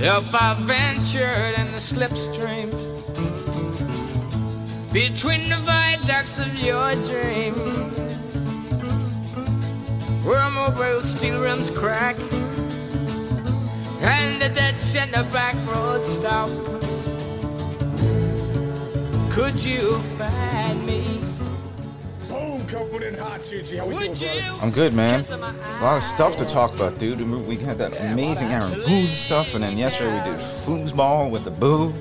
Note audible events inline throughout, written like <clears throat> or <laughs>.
If I ventured in the slipstream between the viaducts of your dream, where mobile steel rims crack and the dead center back road stop, could you find me? In hot, Chichi. How we doing, brother? I'm good, man. A lot of stuff to talk about, dude. We had that amazing Aaron Boone stuff, and then yesterday we did foosball with the boo.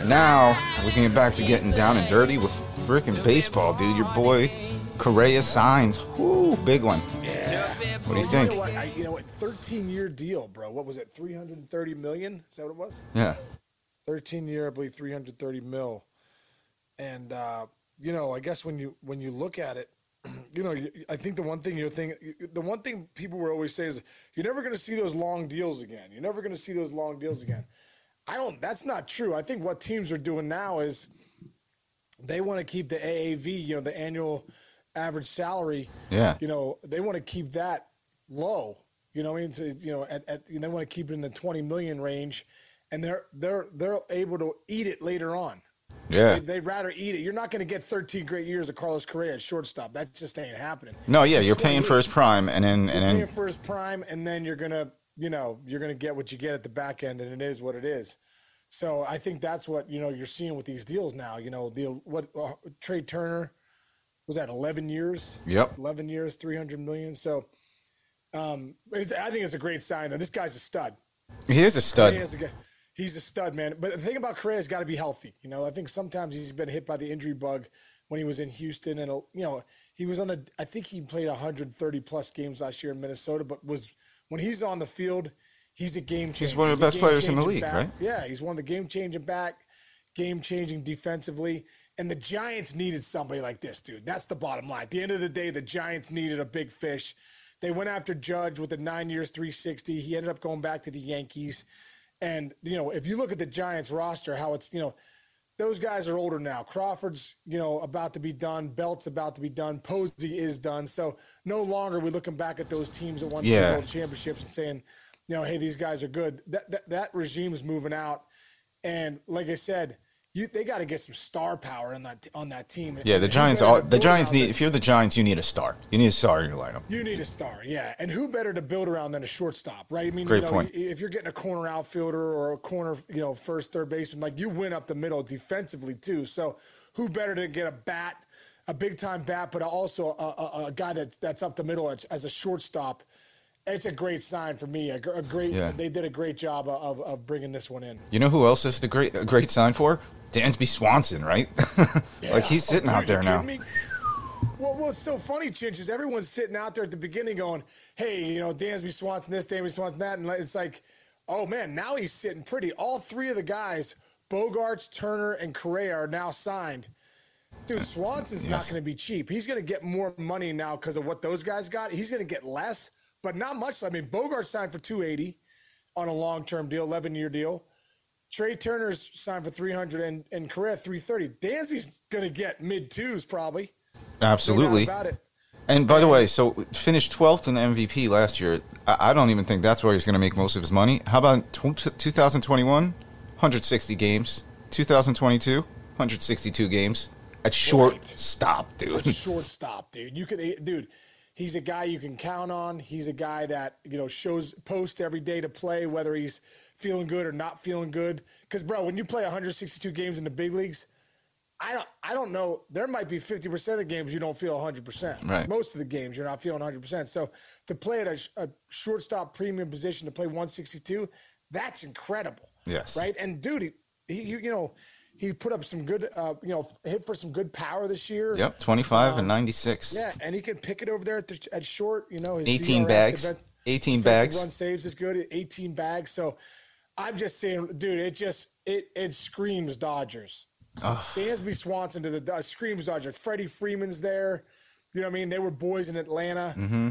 And now we can get back to getting down and dirty with freaking baseball, dude. Your boy Correa signs. Whoo, big one. Yeah. What do you think? know what? I, you know what? 13 year deal, bro. What was it? 330 million? Is that what it was? Yeah. 13 year, I believe 330 mil. And uh, you know, I guess when you when you look at it, <clears throat> you know, I think the one thing you're thinking, the one thing people will always say is, you're never going to see those long deals again. You're never going to see those long deals again. I don't. That's not true. I think what teams are doing now is they want to keep the AAV, you know, the annual average salary. Yeah. You know, they want to keep that low. You know, I mean, to, you know, at, at they want to keep it in the 20 million range, and they're they're they're able to eat it later on. Yeah. They- They'd rather eat it. You're not going to get 13 great years of Carlos Correa at shortstop. That just ain't happening. No, yeah, It's you're paying for his prime, and then and paying then for his prime, and then you're gonna, you know, you're gonna get what you get at the back end, and it is what it is. So I think that's what you know you're seeing with these deals now. You know, the what uh, Trea Turner was that 11 years. Yep. 11 years, 300 million. So um, it's, I think it's a great sign. Though this guy's a stud. he is a He stud. Is a guy- He's a stud, man. But the thing about Correa's got to be healthy. You know, I think sometimes he's been hit by the injury bug when he was in Houston, and you know, he was on the. I think he played 130 plus games last year in Minnesota, but was when he's on the field, he's a game changer. He's one of the best players in the league, back. right? Yeah, he's one of the game changing back, game changing defensively. And the Giants needed somebody like this, dude. That's the bottom line. At the end of the day, the Giants needed a big fish. They went after Judge with the nine years, 360. He ended up going back to the Yankees. And, you know, if you look at the Giants roster, how it's, you know, those guys are older now. Crawford's, you know, about to be done. Belt's about to be done. Posey is done. So no longer are we looking back at those teams that won Yeah. the world championships and saying, you know, hey, these guys are good. That that, that regime is moving out. And like I said, you they got to get some star power on that on that team. Yeah, the And Giants. All, the Giants need. than- If you're the Giants, you need a star. You need a star in your lineup. you need a star, yeah. And who better to build around than a shortstop, right? I mean, Great you know, point. if you're getting a corner outfielder or a corner, you know, first, third baseman, like you win up the middle defensively too. So, who better to get a bat, a big time bat, but also a, a, a guy that that's up the middle as, as a shortstop? It's a great sign for me. A, a great, Yeah. they did a great job of, of bringing this one in. You know who else is the great a great sign for? Dansby Swanson, right? <laughs> like he's Oh, sitting dude, out there now. me? Well, what's so funny, Chinch, is everyone's sitting out there at the beginning going, hey, you know, Dansby Swanson this, Dansby Swanson that. And it's like, oh, man, now he's sitting pretty. All three of the guys, Bogaerts, Turner, and Correa, are now signed. Dude, Swanson's not going to be cheap. He's going to get more money now because of what those guys got. He's going to get less, but not much. I mean, Bogaerts signed for 280 on a long-term deal, 11-year deal. Trea Turner's signed for 300 and, and Correa 330. Dansby's going to get mid twos probably. Absolutely. about it. And by the way, so finished 12th in MVP last year. I, don't even think that's where he's going to make most of his money. How about tw- 2021? 160 games. 2022? 162 games. At short Right. stop, dude. Short stop, dude. You could, eh, dude. He's a guy you can count on. He's a guy that you know shows post every day to play, whether he's feeling good or not feeling good. Because, bro, when you play 162 games in the big leagues, I don't, I don't know. There might be 50 percent of the games you don't feel 100. percent Right. Most of the games you're not feeling 100. percent So to play at a, a shortstop premium position to play 162, that's incredible. Yes. Right. And dude, he, he you know, he put up some good, uh, you know, hit for some good power this year. Yep, 25 and 96. Yeah, and he can pick it over there at, the, at short. You know, his 18 DRS, bags. defense- 18 bags. Run saves is good. 18 bags. So I'm just saying, dude, it just it it screams Dodgers. Dansby Swanson to the uh, screams Dodgers. Freddie Freeman's there. You know what I mean? They were boys in Atlanta. Mm-hmm.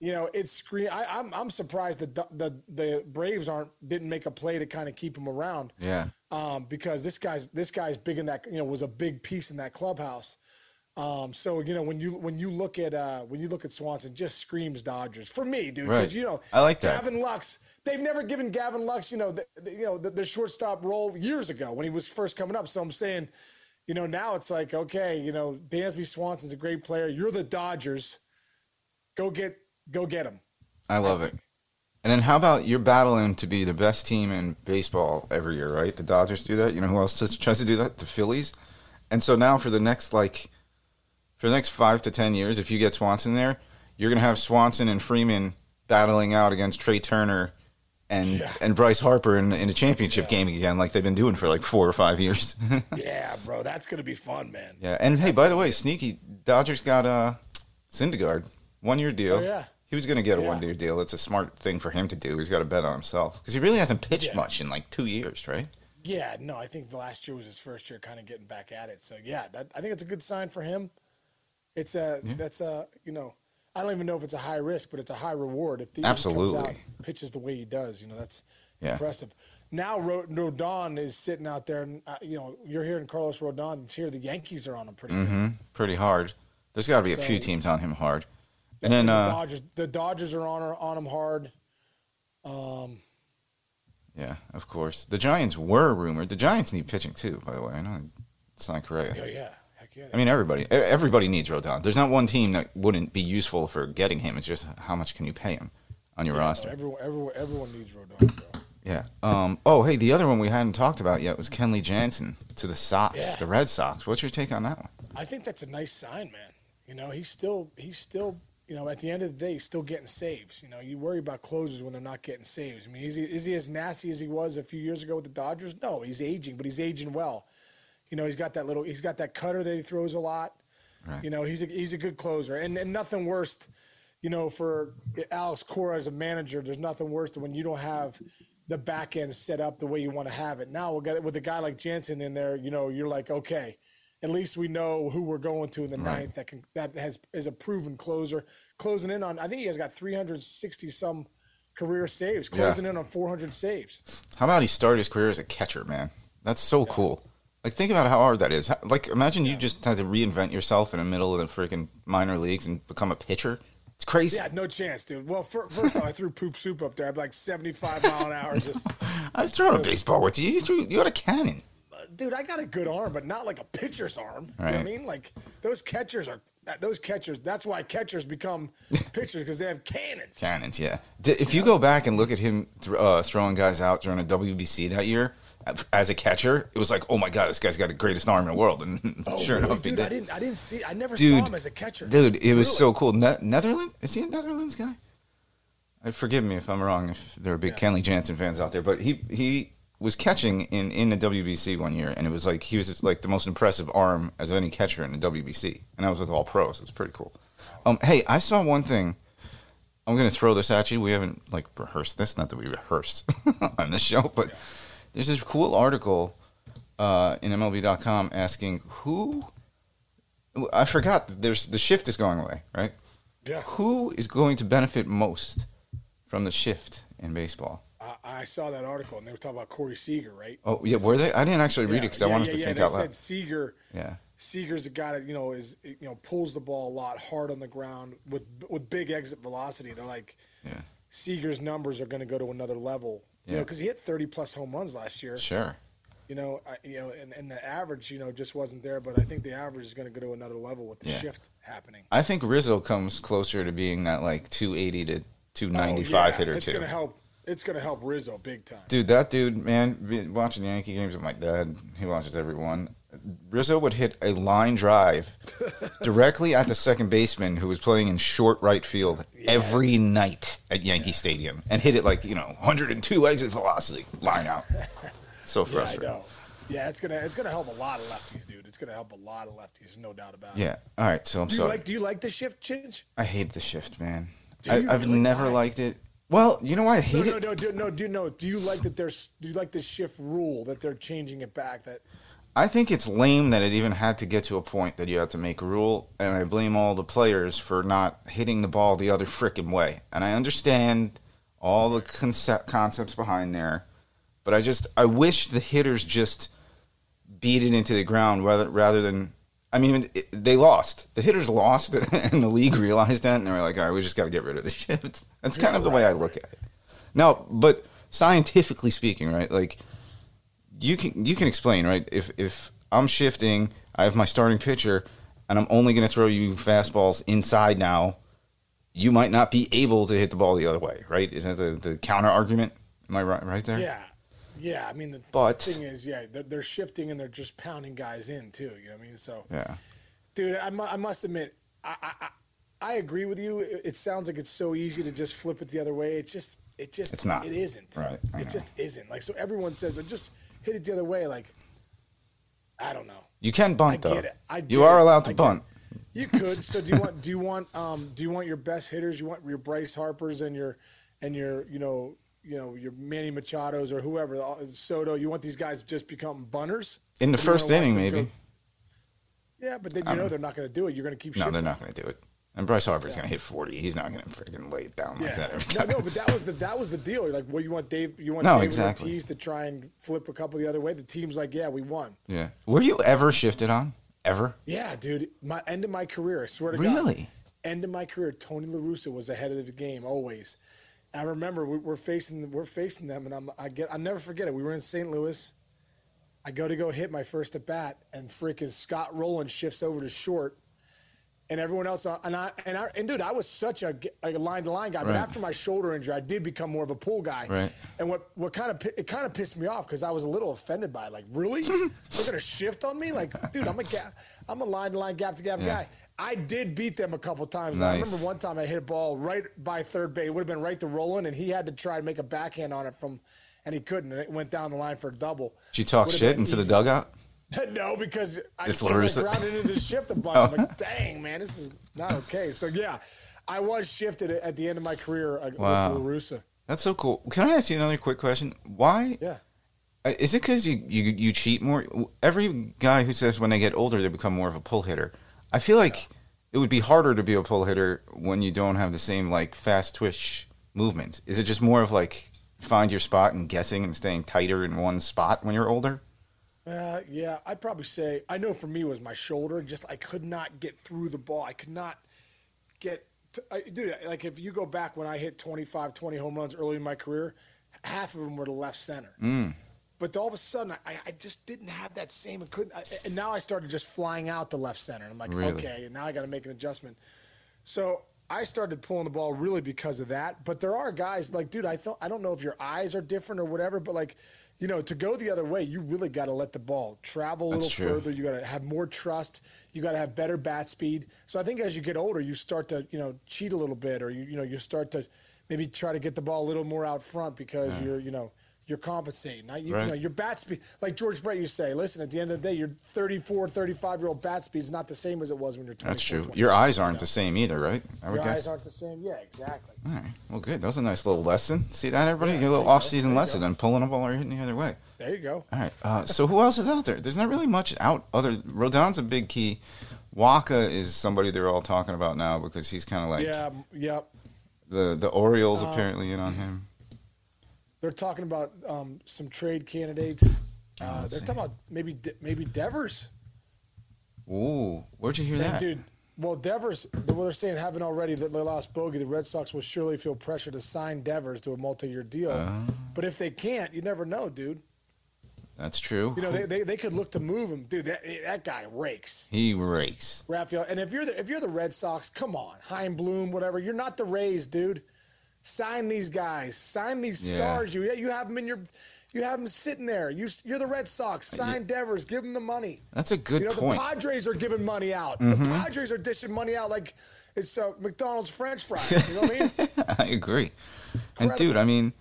You know, it's scream. I, I'm I'm surprised that the, the the Braves aren't didn't make a play to kind of keep him around Yeah. um, because this guy's this guy's big in that you know was a big piece in that clubhouse. Um, so you know when you when you look at uh, when you look at Swanson, just screams Dodgers for me, dude. Right. Because you know I like that. Gavin Lux. They've never given Gavin Lux, you know, the, the- you know the, the shortstop role years ago when he was first coming up. So I'm saying, you know, now it's like okay, you know, Dansby Swanson's a great player. You're the Dodgers. Go get go get him. I love it. And then how about you're battling to be the best team in baseball every year, right? The Dodgers do that. You know who else tries to do that? The Phillies. And so now for the next like for the next five to ten years, if you get Swanson there, you're gonna have Swanson and Freeman battling out against Trea Turner and Yeah. and Bryce Harper in, in a championship game again, like they've been doing for like four or five years. <laughs> yeah, bro, that's gonna be fun, man. yeah. And hey, by the way, sneaky Dodgers got uh Syndergaard one year deal. Oh, yeah. He was going to get a Yeah. one year deal. It's a smart thing for him to do. He's got to bet on himself because he really hasn't pitched Yeah. much in like two years, right? Yeah, no, I think the last year was his first year, kind of getting back at it. So yeah, that, I think it's a good sign for him. It's a that's a you know I don't even know if it's a high risk, but it's a high reward if the he comes Absolutely. out, pitches the way he does. You know that's Yeah. impressive. Now Ro- Rodon is sitting out there, and uh, you know you're hearing Carlos Rodon. It's here. The Yankees are on him pretty good. Pretty hard. There's got to be a few teams on him hard. And then the uh, Dodgers, the Dodgers are on on him hard. yeah, of course. The Giants were rumored. The Giants need pitching too, by the way. I know it's not correct. Oh yeah, yeah. I mean, everybody everybody needs Rodon. There's not one team that wouldn't be useful for getting him. It's just how much can you pay him on your roster? everyone, everyone, everyone needs Rodon, bro. Yeah. Um, oh, hey, the other one we hadn't talked about yet was Kenley Jansen to the Sox, Yeah. the Red Sox. What's your take on that one? I think that's a nice sign, man. You know, he's still he's still you know at the end of the day he's still getting saves. You know, you worry about closers when they're not getting saves. I mean, is he is he as nasty as he was a few years ago with the Dodgers? No, he's aging, but he's aging well. You know, he's got that little he's got that cutter that he throws a lot. Right. You know, he's a he's a good closer, and and nothing worse. You know, for Alex Cora as a manager, there's nothing worse than when you don't have the back end set up the way you want to have it. Now, with a- with a guy like Jansen in there, you know, you're like, okay, at least we know who we're going to in the Right. ninth that can that has is a proven closer, closing in on. I think he has got 360 some career saves, closing in on 400 saves. How about he started his career as a catcher, man? That's so cool. Like, think about how hard that is. How- Like, imagine you just had to reinvent yourself in the middle of the freaking minor leagues and become a pitcher. It's crazy. Yeah, no chance, dude. Well, fir- first off, I threw poop soup up there. I'd be like 75 mile an hour. Just, <laughs> I've thrown a baseball with you. You threw. You had a cannon. dude, I got a good arm, but not like a pitcher's arm. You know what I mean? Like those catchers are those catchers. That's why catchers become <laughs> pitchers because they have cannons. Cannons, yeah. If you go back and look at him th- uh, throwing guys out during a WBC that year uh, as a catcher, it was like, oh my god, this guy's got the greatest arm in the world, and <laughs> Oh, sure really? enough, he dude, I did. didn't. I didn't see. I never Dude, saw him as a catcher. Dude, it was Really? so cool. Ne- Netherlands? Is he a Netherlands guy? Uh, forgive me if I'm wrong. If there are big Kenley Jansen fans out there, but he he was catching in in the WBC one year, and it was like he was like the most impressive arm as any catcher in the WBC, and I was with all pros. It was pretty cool. Um, hey, I saw one thing. I'm gonna throw this at you. We haven't like rehearsed this, not that we rehearse <laughs> on this show, but there's this cool article uh, in MLB.com asking who. I forgot. that There's the shift is going away, right? Yeah, Who is going to benefit most from the shift in baseball? I, I saw that article, and they were talking about Corey Seager, right? Oh, yeah, were they? I didn't actually read it because I Yeah, wanted yeah, to yeah, think they out said loud. Seager. Yeah, Seager's a guy that you know is you know pulls the ball a lot, hard on the ground with with big exit velocity. They're like, Yeah. Seager's numbers are going to go to another level. You know, because he hit 30 plus home runs last year. sure. You know, I, you know, and, and the average, you know, just wasn't there. But I think the average is going to go to another level with the Yeah. shift happening. I think Rizzo comes closer to being that like 280 to 295 Oh, yeah, hitter It's too. going to help. It's going to help Rizzo big time. Dude, that dude, man, watching Yankee games with my dad, he watches every one. Rizzo would hit a line drive <laughs> directly at the second baseman who was playing in short right field every night at Yankee Stadium and hit it like, you know, 102 exit velocity, line out. <laughs> So Yeah, frustrating. know. Yeah, it's gonna it's gonna help a lot of lefties, dude. It's gonna help a lot of lefties, no doubt about it. Yeah. All right. So I'm Do you sorry. like Do you like the shift change? I hate the shift, man. I, I've really? never liked it. Well, you know why I No, hate no, it? no, do, no, do no. Do you like that? There's do you like the shift rule that they're changing it back? That I think it's lame that it even had to get to a point that you have to make a rule, and I blame all the players for not hitting the ball the other frickin' way. And I understand all the concept concepts behind there, but I just I wish the hitters just beat it into the ground rather rather than. I mean, it, they lost. The hitters lost, <laughs> and the league realized that, and they were like, "All right, we just got to get rid of this shit." That's kind Yeah, of the way I right, look at it. No, but scientifically speaking, right? Like, you can you can explain, right? If if I'm shifting, I have my starting pitcher, and I'm only going to throw you fastballs inside now. You might not be able to hit the ball the other way, right? Isn't that the, the counter argument? Am I right, right there? Yeah, yeah. I mean, the But- thing is, yeah, they're, they're shifting and they're just pounding guys in too. You know what I mean? So, Yeah. dude, I, mu- I must admit, I, I I- agree with you. It, it sounds like it's so easy to just flip it the other way. It's just, it just, It's not. It isn't. Right, I It know. just isn't. Like so, everyone says, I just hit it the other way. Like, I don't know. You can bunt I though. get it. I you are it. allowed to bunt. You could. So do you <laughs> want? Do you want? Um. Do you want your best hitters? You want your Bryce Harper's and your and your you know you know your Manny Machado's or whoever uh, Soto. You want these guys to just become bunners In the Or do you wanna first inning, maybe. go- Yeah, but then you know they're not going to do it. You're going to keep No, they're not going to do it. And Bryce Harper's going to hit 40. He's not going to freaking lay it down like Yeah, that every no, time. no, no, but that was the that was the deal. Like, well, you want Dave, you want No, David exactly. Ortiz to try and flip a couple the other way. The team's like, yeah, we won. Yeah. Were you ever shifted on? Ever? Yeah, dude. My end of my career, I swear to God. Really? End of my career, Tony La Russa was ahead of the game always. I remember we- we're facing we're facing them, and I'm I get I'll never forget it. We were in St. Louis. I go to go hit my first at bat, and freaking Scott Rolen shifts over to short, and everyone else uh, and I and I and dude, I was such a, a line to line guy, but Right. after my shoulder injury, I did become more of a pull guy. Right. And what what kind of it kind of pissed me off because I was a little offended by it. Like, really? <laughs> They're gonna shift on me? Like, dude, I'm a gap, I'm a line to line, gap to gap Yeah. guy. I did beat them a couple times. Nice. I remember one time I hit a ball right by third base. It would have been right to Rolen, and he had to try to make a backhand on it from, and he couldn't, and it went down the line for a double. Did you talk shit into the dugout? <laughs> no, because I, It's because. I grounded into the shift a <laughs> bunch. I'm like, dang, man, this is not okay. So yeah, I was shifted at the end of my career uh, Wow. with La Russa. That's so cool. Can I ask you another quick question? Why? Yeah. uh, Is it because you, you you cheat more? Every guy who says when they get older they become more of a pull hitter. I feel like it would be harder to be a pull hitter when you don't have the same like fast twitch movement. Is it just more of like find your spot and guessing and staying tighter in one spot when you're older? Uh, yeah, I'd probably say I know for me was my shoulder. Just I could not get through the ball. I could not get. To, I, dude, like if you go back when I hit 25, 20 home runs early in my career, half of them were to left center. But all of a sudden, I, I just didn't have that same. I couldn't. I, and now I started just flying out the left center. And I'm like, Really? okay, and now I got to make an adjustment. So I started pulling the ball really because of that. But there are guys like, dude, I thought I don't know if your eyes are different or whatever, but like, you know, to go the other way, you really got to let the ball travel a That's little true. further. You got to have more trust. You got to have better bat speed. So I think as you get older, you start to you know cheat a little bit, or you you know you start to maybe try to get the ball a little more out front because you're you know. You're compensating. Now, you, Right. you know, your bat speed, like George Brett used to say, listen, at the end of the day, your 34, 35 year old bat speed is not the same as it was when you're 20. That's true. Your eyes aren't the same either, right? I would Your guess. eyes aren't the same. Yeah, exactly. All right. Well, good. That was a nice little lesson. See that, everybody? Yeah, Get a little you go. off-season lesson on pulling a ball or hitting the other way. There you go. All right. Uh, so who else is out there? There's not really much out. Other Rodon's a big key. Wacha is somebody they're all talking about now because he's kind of like yeah, yep. the the Orioles Uh, apparently in on him. They're talking about um, some trade candidates. Uh, let's they're talking about maybe De- maybe Devers. Ooh, where'd you hear that? dude, well, Devers, well, they're saying haven't already that they lost Bogey. The Red Sox will surely feel pressure to sign Devers to a multi-year deal. Oh. but if they can't, you never know, dude. That's true. You know, they, they, they could look to move him, dude. That that guy rakes. he rakes. Rafael. And if you're the if you're the Red Sox, come on, Chaim Bloom, whatever. You're not the Rays, dude. Sign these guys. Sign these Yeah. stars. You you have them in your, you have them sitting there. You you're the Red Sox. Sign Devers. Give them the money. That's a good You know point. the Padres are giving money out. Mm-hmm. The Padres are dishing money out like it's uh, McDonald's French fries. You know what I mean? <laughs> I agree. And dude, I mean,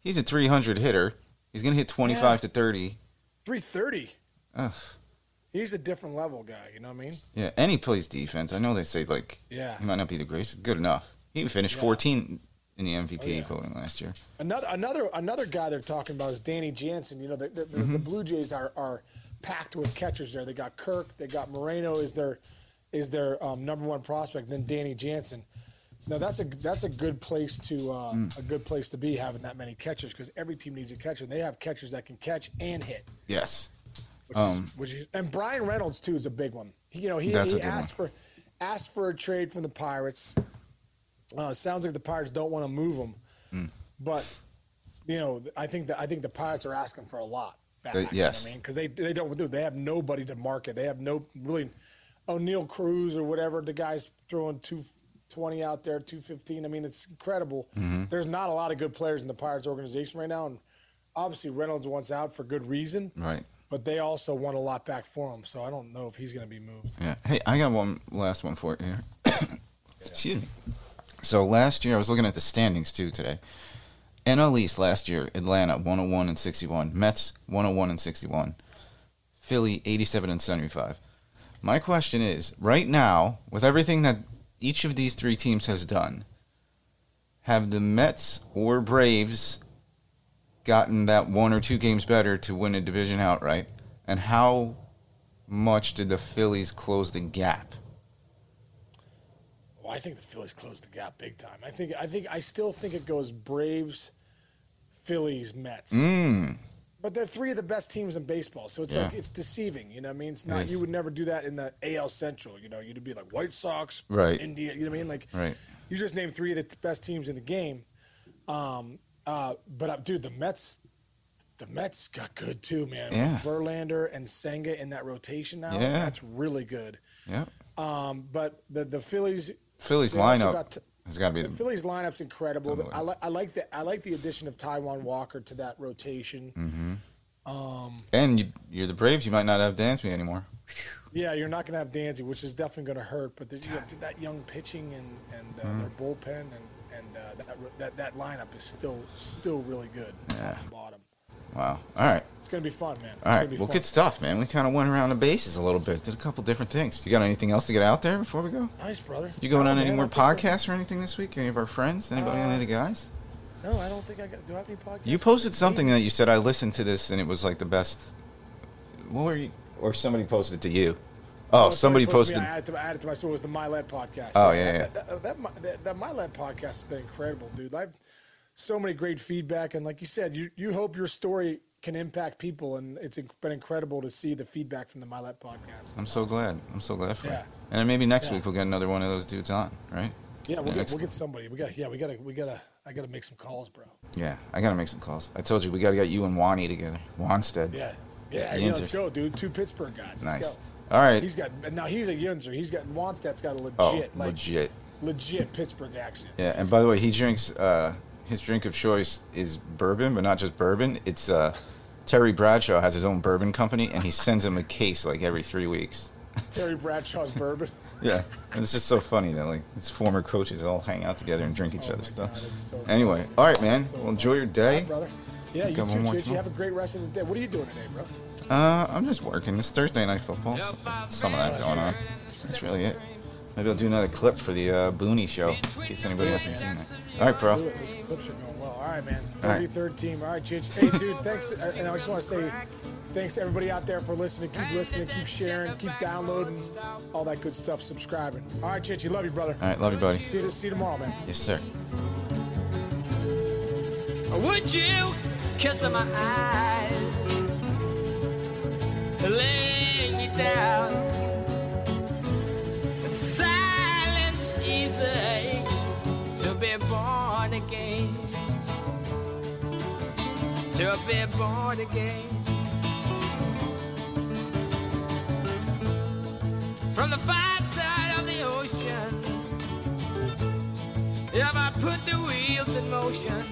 he's a 300 hitter. He's gonna hit 25 Yeah. to 30. Three thirty. Ugh. He's a different level guy. You know what I mean? Yeah, and he plays defense. I know they say like Yeah. he might not be the greatest. Good enough. He finished Yeah. 14 in the MVP Oh, yeah. voting last year. Another another another guy they're talking about is Danny Jansen. You know, the, the, the, Mm-hmm. the Blue Jays are, are packed with catchers there. They got Kirk, they got Moreno is their is their um, number one prospect. Then Danny Jansen. Now that's a that's a good place to uh, Mm. a good place to be having that many catchers because every team needs a catcher. And they have catchers that can catch and hit, Yes. which, Um, is, which is and Bryan Reynolds too is a big one. you know, he, he asked for asked for a trade from the Pirates. Uh, sounds like the Pirates don't want to move him, Hmm. but you know, I think that I think the Pirates are asking for a lot. Back, They- you know yes. I mean, because they they don't do. They have nobody to market. They have no really Oneil Cruz or whatever. The guy's throwing two twenty out there, two fifteen. I mean, it's incredible. Mm-hmm. There's not a lot of good players in the Pirates organization right now, and obviously Reynolds wants out for good reason. Right. But they also want a lot back for him, so I don't know if he's going to be moved. Yeah. Hey, I got one last one for you here. <coughs> Excuse me. So last year, I was looking at the standings too today. NL East last year, Atlanta 101 and 61, Mets 101 and 61, Philly 87 and 75. My question is, right now, with everything that each of these three teams has done, have the Mets or Braves gotten that one or two games better to win a division outright? And how much did the Phillies close the gap? I think the Phillies closed the gap big time. I think I think I still think it goes Braves, Phillies, Mets. But they're three of the best teams in baseball, so it's Mm. Yeah. like it's deceiving. You know, what I mean, it's not. is. You would never do that in the AL Central. You know, you'd be like White Sox, Right. India. You know what I mean? Like, Right. You just name three of the t- best teams in the game. Um, uh, but uh, dude, the Mets, the Mets got good too, man. Yeah. Verlander and Senga in that rotation now. Yeah. That's really good. Yeah. Um, but the the Phillies, Also lineup got t- has got to be the the Phillies lineup's incredible. I, li- I like the I like the addition of Taijuan Walker to that rotation. Mm. and you, you're the Braves. You might not have Dansby anymore. Yeah, you're not going to have Danzy, which is definitely going to hurt. But you know, that young pitching and and uh, Mm-hmm. their bullpen and and uh, that, that that lineup is still still really good. Yeah. Bottom. Wow. All right. It's going to be fun, man. All right. Well, fun. good stuff, man. We kind of went around the bases a little bit. Did a couple different things. You got anything else to get out there before we go? Nice, brother. You going No, on any more I think we're- podcasts or anything this week? Any of our friends? Anybody? Uh, any of the guys? No, I don't think I got. Do I have any podcasts? You posted something that you said I listened to this and it was like the best. What were you? Or somebody posted it to you. Oh, oh somebody posted. Me, I added, to, I added to my so it was the Milet podcast. Oh, yeah, yeah. That, that, that, that, that Milet podcast has been incredible, dude. I've so many great feedback, and like you said, you you hope your story can impact people, and it's been incredible to see the feedback from the Milet podcast. I'm so glad. I'm so glad for it. Yeah. you. And then maybe next Yeah. week we'll get another one of those dudes on, right? Yeah, we'll get we'll get somebody. We got yeah, we gotta we gotta I gotta make some calls, bro. Yeah, I gotta make some calls. I told you we gotta get you and Wani together. Wannstedt. Yeah, yeah, yeah let's go, dude. Two Pittsburgh guys. Let's Nice. go. All right. He's got now. He's a Yinzer. He's got Wannstedt's got a legit, oh, like legit. legit Pittsburgh accent. Yeah, and by the way, he drinks. Uh, his drink of choice is bourbon, but not just bourbon. It's uh, Terry Bradshaw has his own bourbon company, and he sends him a case like every three weeks. Terry Bradshaw's bourbon. <laughs> Yeah, and it's just so funny that like his former coaches all hang out together and drink each Oh other's stuff. So Anyway, all right, man. So Well, enjoy your day. right, brother. Yeah, you too, more You have a great rest of the day. What are you doing today, bro? Uh, I'm just working. It's Thursday night football. So some of that going on. That's really it. Maybe I'll do another clip for the uh, Booney show in case anybody hasn't seen it. All right, Do bro. it. Those clips are going well. All right, man. All right. 33rd team. All right, Chich. Hey, dude, thanks. Uh, And I just want to say thanks to everybody out there for listening. Keep listening, keep sharing, keep downloading, all that good stuff, subscribing. All right, Chich. You love you, brother. All right, love you, buddy. See you, see you tomorrow, man. Yes, sir. Would you kiss my eyes? Laying you down. Be born again. To be born again. From the far side of the ocean. If I put the wheels in motion,